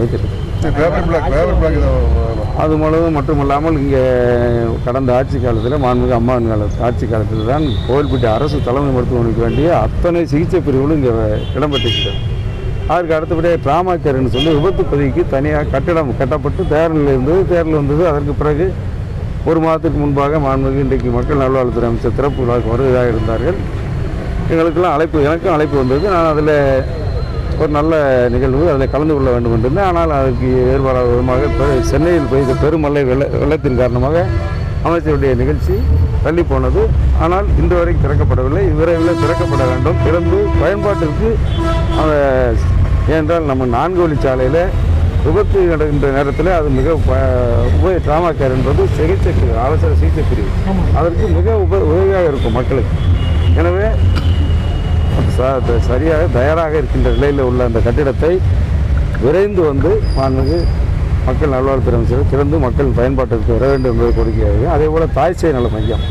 வைத்திருக்கிறோம் அது முழுவதும் மட்டுமல்லாமல் இங்கே கடந்த ஆட்சி காலத்தில் மாண்புமிகு அம்மாவின் கால ஆட்சி காலத்தில் தான் கோவில்பட்டி அரசு தலைமை மருத்துவமனைக்கு வேண்டிய அத்தனை சிகிச்சை பிரிவுகளும் இங்கே இடம்பெற்றிருக்கிறது. அதற்கு அடுத்தபடியாக ட்ராமா கேர்னு சொல்லி விபத்து பதிவுக்கு தனியாக கட்டிடம் கட்டப்பட்டு தேர்தலில் இருந்தது. தேர்தல் வந்தது. அதற்கு பிறகு ஒரு மாதத்துக்கு முன்பாக மாண்புமிகு இன்றைக்கு மக்கள் நல்வாழ்வுத்துறை அமைச்சர் திறப்பு விழாவுக்கு வருவதாக இருந்தார்கள். எங்களுக்கெல்லாம் அழைப்பு எனக்கும் அழைப்பு வந்தது. நான் அதில் ஒரு நல்ல நிகழ்வு. அதில் கலந்து கொள்ள வேண்டும் என்றிருந்தேன் ஆனால் அதுக்கு ஏற்பாடாத விதமாக சென்னையில் பெய்த பெருமழை வெள்ள வெள்ளத்தின் காரணமாக அமைச்சருடைய நிகழ்ச்சி தள்ளி போனது. ஆனால் இன்று வரை திறக்கப்படவில்லை. விரைவில் திறக்கப்பட வேண்டும். திறந்து பயன்பாட்டிற்கு ஏனென்றால் நம்ம நான்கு வழிச்சாலையில் விபத்து நடக்கின்ற நேரத்தில் அது மிக உபய ட்ராமா கேர் என்பது சிகிச்சை பிரிவு அவசர சிகிச்சை பிரிவு. அதற்கு மிக உப உதவியாக இருக்கும் மக்களுக்கு. எனவே சரியாக தயாராக இருக்கின்ற நிலையில் உள்ள அந்த கட்டிடத்தை விரைந்து வந்து மாண்புமிகு மக்கள் நல்வாழ்வுத்துறை அமைச்சர் திறந்து மக்கள் பயன்பாட்டிற்கு வர வேண்டும் என்பது கோரிக்கையாக அதே போல் தாய்சேய் நல மையம்.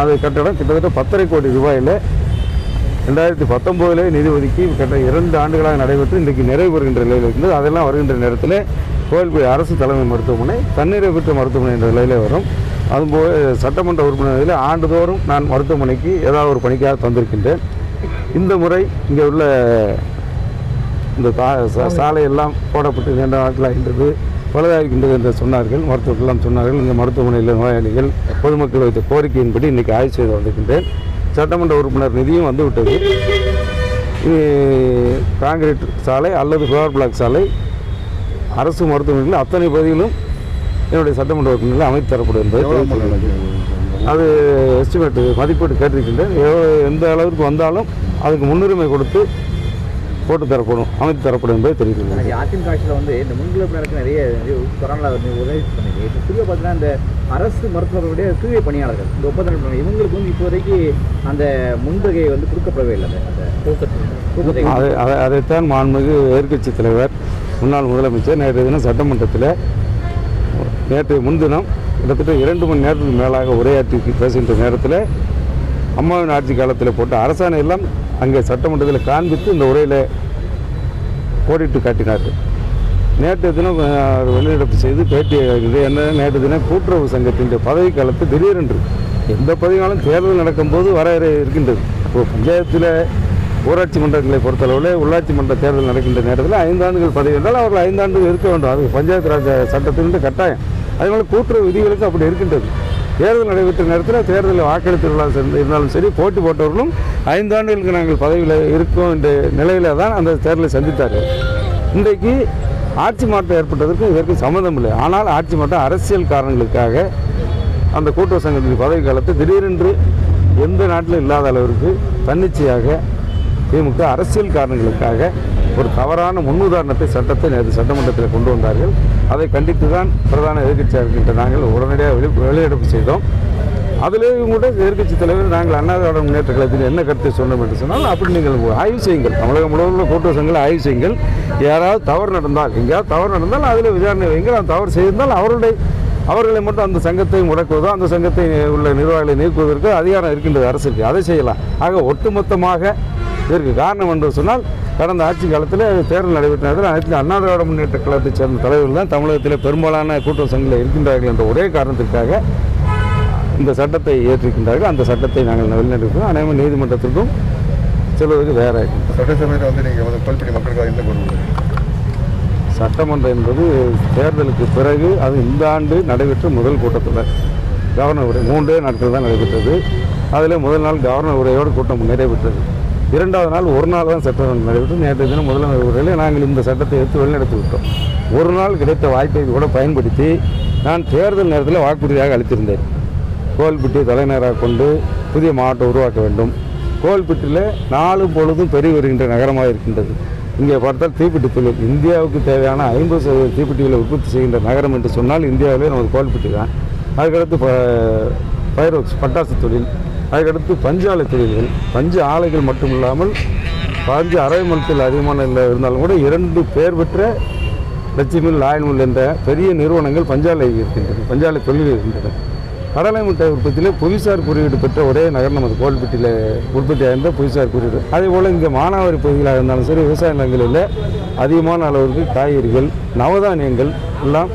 அது கட்டடம் கிட்டத்தட்ட பத்தரை கோடி ரூபாயில் ரெண்டாயிரத்தி பத்தொம்போதிலே நிதி ஒதுக்கி கிட்ட இரண்டு ஆண்டுகளாக நடைபெற்று இன்றைக்கு நிறைவு பெறுகின்ற நிலையில் இருந்தது அதெல்லாம் வருகின்ற நேரத்தில் கோயில்படி அரசு தலைமை மருத்துவமனை தண்ணீரை பெற்ற மருத்துவமனை என்ற நிலையிலே வரும். அதுபோல் சட்டமன்ற உறுப்பினர்களில் ஆண்டுதோறும் நான் மருத்துவமனைக்கு ஏதாவது ஒரு பணிக்காக தந்திருக்கின்றேன். இந்த முறை இங்கே உள்ள இந்த சாலையெல்லாம் போடப்பட்டு நீண்ட நாட்கள் ஆகின்றது. பழுதாகின்றது என்று சொன்னார்கள். மருத்துவர்கள் எல்லாம் சொன்னார்கள். இந்த மருத்துவமனையில் நோயாளிகள் பொதுமக்கள் வைத்த கோரிக்கையின்படி இன்றைக்கி ஆய்வு செய்து வந்திருக்கின்றேன். சட்டமன்ற உறுப்பினர் நிதியும் வந்துவிட்டது இது காங்கிரீட் சாலை அல்லது ஃப்ளவர் பிளாக் சாலை. அரசு மருத்துவமனைகளில் அத்தனை பகுதிகளும் என்னுடைய சட்டமன்ற உறுப்பினர்கள் அமைத்து தரப்படும் என்பதை. அது எஸ்டிமேட் மதிப்பீடு கேட்டிருக்கின்றேன். எந்த அளவுக்கு வந்தாலும் அதுக்கு முன்னுரிமை கொடுத்து போட்டு தரப்படும் அமைத்து தரப்படும் என்பதை தெரிவித்துள்ளேன் எனக்கு அதிமுக ஆட்சியில் வந்து இந்த முன்களப்பினருக்கு நிறைய கொரோனா உதவி பண்ணிருக்கு. இப்போ குறிப்பாக பார்த்தீங்கன்னா இந்த அரசு மருத்துவர்களுடைய தூய பணியாளர்கள் இந்த ஒப்பந்தம் பண்ணி இவங்களுக்கு வந்து இப்போதைக்கு அந்த முன்தொகை வந்து கொடுக்கப்படவே இல்லை. அந்த- அதை அதை அதைத்தான் மாண்புமிகு எதிர்க்கட்சி தலைவர் முன்னாள் முதலமைச்சர் நேற்று தினம் சட்டமன்றத்தில் நேற்று முன்தினம் கிட்டத்தட்ட இரண்டு மணி நேரத்துக்கு மேலாக உரையாற்றி பேசுகின்ற நேரத்தில் அம்மாவின் ஆட்சி காலத்தில் போட்ட அரசாணை எல்லாம் அங்கே சட்டமன்றத்தில் காண்பித்து இந்த உரையில் கோடிட்டு காட்டினார்கள் நேற்று தினம் அஹ், வெளிநடப்பு செய்து பேட்டி இது என்ன நேற்று தினம் கூட்டுறவு சங்கத்தின் பதவி காலத்து திடீரென்று எந்த பதவியாலும் தேர்தல் நடக்கும்போது வரையறை இருக்கின்றது. இப்போ பஞ்சாயத்தில் ஊராட்சி மன்றங்களை பொறுத்தளவில் உள்ளாட்சி மன்ற தேர்தல் நடக்கின்ற நேரத்தில் ஐந்தாண்டுகள் பதவி என்றால் அவர்கள் ஐந்தாண்டுகள் இருக்க வேண்டும். அது பஞ்சாயத்து ராஜ் சட்டத்திலிருந்து கட்டாயம். அதனால கூட்டுறவு விதிகளுக்கு அப்படி இருக்கின்றது. தேர்தல் நடைபெற்ற நேரத்தில் தேர்தலில் வாக்களித்தவர்களாக இருந்தாலும் சரி போட்டி போட்டவர்களும் ஐந்தாண்டுகளுக்கு நாங்கள் பதவியில் இருக்கோம் என்ற நிலையில் தான் அந்த தேர்தலை சந்தித்தார்கள். இன்றைக்கு ஆட்சி மாற்றம் ஏற்பட்டதற்கு இதற்கு சம்மந்தம் இல்லை. ஆனால் ஆட்சி மாற்றம் அரசியல் காரணங்களுக்காக அந்த கூட்டுறவு சங்கத்தின் பதவி காலத்தை திடீரென்று எந்த நாட்டிலும் இல்லாத அளவிற்கு தன்னிச்சையாக திமுக அரசியல் காரணங்களுக்காக ஒரு தவறான முன்னுதாரணத்தை சட்டத்தை நேற்று சட்டமன்றத்தில் கொண்டு வந்தார்கள். அதை கண்டித்து தான் பிரதான எதிர்க்கட்சியாக இருக்கின்ற நாங்கள் உடனடியாக வெளி வெளியெடுப்பு செய்தோம். அதிலேயும் கூட எதிர்க்கட்சி தலைவர் நாங்கள் அண்ணா முன்னேற்ற கழகத்தில் என்ன கருத்தை சொன்னோம் என்று சொன்னால் அப்படி நீங்கள் ஆய்வு செய்யுங்கள். தமிழகம் முழுவதும் உள்ள கூட்டுறவு சங்கங்களை ஆய்வு செய்யுங்கள். யாராவது தவறு நடந்தால் எங்கேயாவது தவறு நடந்தால் அதில் விசாரணை வைங்கள் அந்த தவறு செய்திருந்தால் அவருடைய அவர்களை மட்டும் அந்த சங்கத்தை முடக்குவதோ அந்த சங்கத்தை உள்ள நிர்வாகிகளை நீக்குவதற்கு அதிகாரம் இருக்கின்றது அரசுக்கு. அதை செய்யலாம். ஆக ஒட்டுமொத்தமாக இதற்கு காரணம் என்று சொன்னால் கடந்த ஆட்சி காலத்தில் தேர்தல் நடைபெற்ற நேரத்தில் அனைத்து அண்ணா திராவிட முன்னேற்ற கழகத்தைச் சேர்ந்த தலைவர்கள் தான் தமிழகத்தில் பெரும்பாலான கூட்டுறவு சங்கங்கள் இருக்கின்றார்கள் என்ற ஒரே காரணத்திற்காக இந்த சட்டத்தை ஏற்றிருக்கின்றார்கள். அந்த சட்டத்தை நாங்கள் வெளிநடக்கிறோம் அனைவரும் நீதிமன்றத்திற்கும் செல்வதற்கு வேற சட்டசபையில் வந்து நீங்கள் வந்து கோல்பட்டி மக்களுக்காக என்ன சட்டமன்றம் என்பது தேர்தலுக்கு பிறகு அது இந்த ஆண்டு நடைபெற்ற முதல் கூட்டத்தொடர். கவர்னர் உரை மூன்றே நாட்கள் தான் நடைபெற்றது. அதில் முதல் நாள் கவர்னர் உரையோடு கூட்டம் நிறைவேற்றது. இரண்டாவது நாள் ஒரு நாள் தான் சட்டமன்றம் நடைபெற்று நேற்று தினம் முதல்வர் உரையில் நாங்கள் இந்த சட்டத்தை எடுத்து வெளிநடத்தி விட்டோம். ஒரு நாள் கிடைத்த வாய்ப்பை கூட பயன்படுத்தி நான் தேர்தல் நேரத்தில் வாக்குறுதியாக அளித்திருந்தேன். கோல்பிட்டி தலைநகராக கொண்டு புதிய மாவட்டம் உருவாக்க வேண்டும். கோல்பிட்டியில் நாலு பொழுதும் பெருகி வருகின்ற நகரமாக இருக்கின்றது. இங்கே பார்த்தால் தீப்பெட்டி தொழில் இந்தியாவுக்கு தேவையான ஐம்பது சதவீத தீப்பெட்டிகளை உற்பத்தி செய்கின்ற நகரம் என்று சொன்னால் இந்தியாவிலே நமது கோல்பிட்டி தான். அதுக்கடுத்து ப- பைரோக்ஸ் பட்டாசு தொழில். அதுக்கடுத்து பஞ்சாலை தொழில்கள். பஞ்சு ஆலைகள் மட்டும் இல்லாமல் பஞ்சு அரை மணத்தில் அதிகமான இல்லை இருந்தாலும் கூட இரண்டு பேர் பெற்ற லட்சுமி லாயன் என்ற பெரிய நிறுவனங்கள் பஞ்சாலை இருக்கின்றன பஞ்சாலை தொழில் இருக்கின்றன. கடலை மிட்டாய் உற்பத்தியிலே புவிசார் குறியீடு பெற்ற ஒரே நகர் நமது கோல்பட்டியில் உற்பத்தியாக இருந்த புவிசார் குறியீடு. அதே போல் இங்கே மானாவாரி பகுதிகளாக இருந்தாலும் சரி விவசாய நிலங்களில் அதிகமான அளவிற்கு காய்கறிகள் நவதானியங்கள் எல்லாம்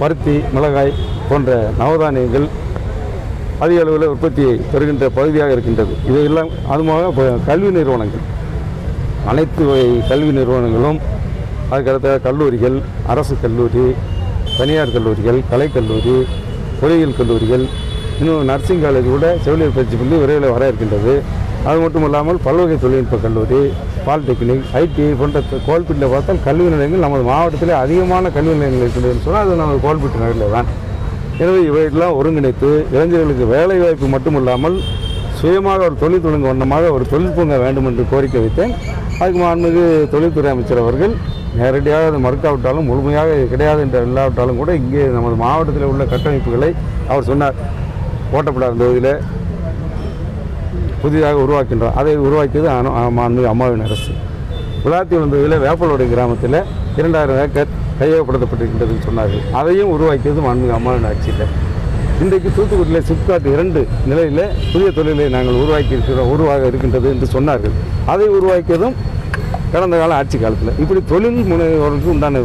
பருத்தி மிளகாய் போன்ற நவதானியங்கள் அதிக அளவில் உற்பத்தியை பெறுகின்ற பகுதியாக இருக்கின்றது. இதையெல்லாம் அதுமாக கல்வி நிறுவனங்கள். அனைத்து வகை கல்வி நிறுவனங்களும் அதுக்கடுத்த கல்லூரிகள் அரசு கல்லூரி தனியார் கல்லூரிகள் கலைக்கல்லூரி பொறியியல் கல்லூரிகள் இன்னும் நர்சிங் காலேஜ் கூட செவிலியர் பயிற்சி பள்ளி விரைவில் வர இருக்கின்றது. அது மட்டும் இல்லாமல் பல்வகை தொழில்நுட்ப கல்லூரி பாலிடெக்னிக் ஐடிஐ போன்ற கோல்பீட்டில் பார்த்தால் கல்வி நிலையங்கள் நமது மாவட்டத்தில் அதிகமான கல்வி நிலையங்கள் இருக்கின்றதுன்னு சொன்னால் அது நமது கோல்பீட்டு நகரில் தான். எனவே இவையெல்லாம் ஒருங்கிணைத்து இளைஞர்களுக்கு வேலை வாய்ப்பு மட்டுமில்லாமல் சுயமாக ஒரு தொழில் தொடங்க வண்ணமாக ஒரு தொழில் பூங்க வேண்டும் என்று கோரிக்கை வைத்தேன். அதுக்கு மாண்புமிகு தொழில்துறை அமைச்சர் அவர்கள் நேரடியாக அதை மறுக்காவிட்டாலும் முழுமையாக கிடையாது என்று இல்லாவிட்டாலும் கூட இங்கே நமது மாவட்டத்தில் உள்ள கட்டமைப்புகளை அவர் சொன்னார். ஓட்டப்படாத தொகுதியில் புதிதாக உருவாக்கின்றோம் அதை உருவாக்கியது அனு- மாண்புமிகு அம்மாவின் அரசு. விளாத்தி வந்ததில் வேப்பலோடை கிராமத்தில் இரண்டாயிரம் ஏக்கர் கையகப்படுத்தப்பட்டிருக்கின்றதுன்னு சொன்னார்கள். அதையும் உருவாக்கியது மாண்புமிகு அம்மாவின் ஆட்சியில். இன்றைக்கு தூத்துக்குடியில் சிப்காட் இரண்டு நிலையில் புதிய தொழிலை நாங்கள் உருவாக்கி இருக்கிறோம் உருவாக இருக்கின்றது என்று சொன்னார்கள். அதை உருவாக்கியதும் கடந்த கால ஆட்சி காலத்தில். இப்படி தொழில் முனைவோருக்கு உண்டான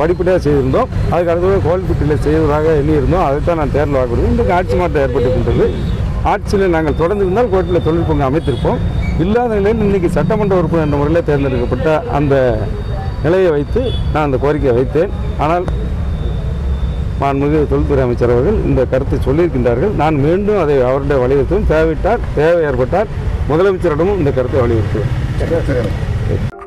படிப்படியாக செய்திருந்தோம். அதுக்கு அடுத்தது கோல்பட்டியில் செய்வதாக எண்ணியிருந்தோம். அதைத்தான் நான் தேர்தல் வாக்குறது. இன்றைக்கு ஆட்சி மாற்றம் ஏற்பட்டிருக்கின்றது. ஆட்சியில் நாங்கள் தொடர்ந்து இருந்தால் கோட்டில் தொழில் பங்கு அமைத்திருப்போம். இல்லாத நிலையில் இன்றைக்கி சட்டமன்ற உறுப்பினர் என்ற முறையில் தேர்ந்தெடுக்கப்பட்ட அந்த நிலையை வைத்து நான் அந்த கோரிக்கையை வைத்தேன். ஆனால் மாண்புமிகு தொழில்துறை அமைச்சர் அவர்கள் இந்த கருத்தை சொல்லியிருக்கின்றார்கள். நான் மீண்டும் அதை அவருடைய வலியுறுத்தும் தேவையிட்டால் தேவை ஏற்பட்டால் முதலமைச்சரிடமும் இந்த கருத்தை வலியுறுத்துவேன்.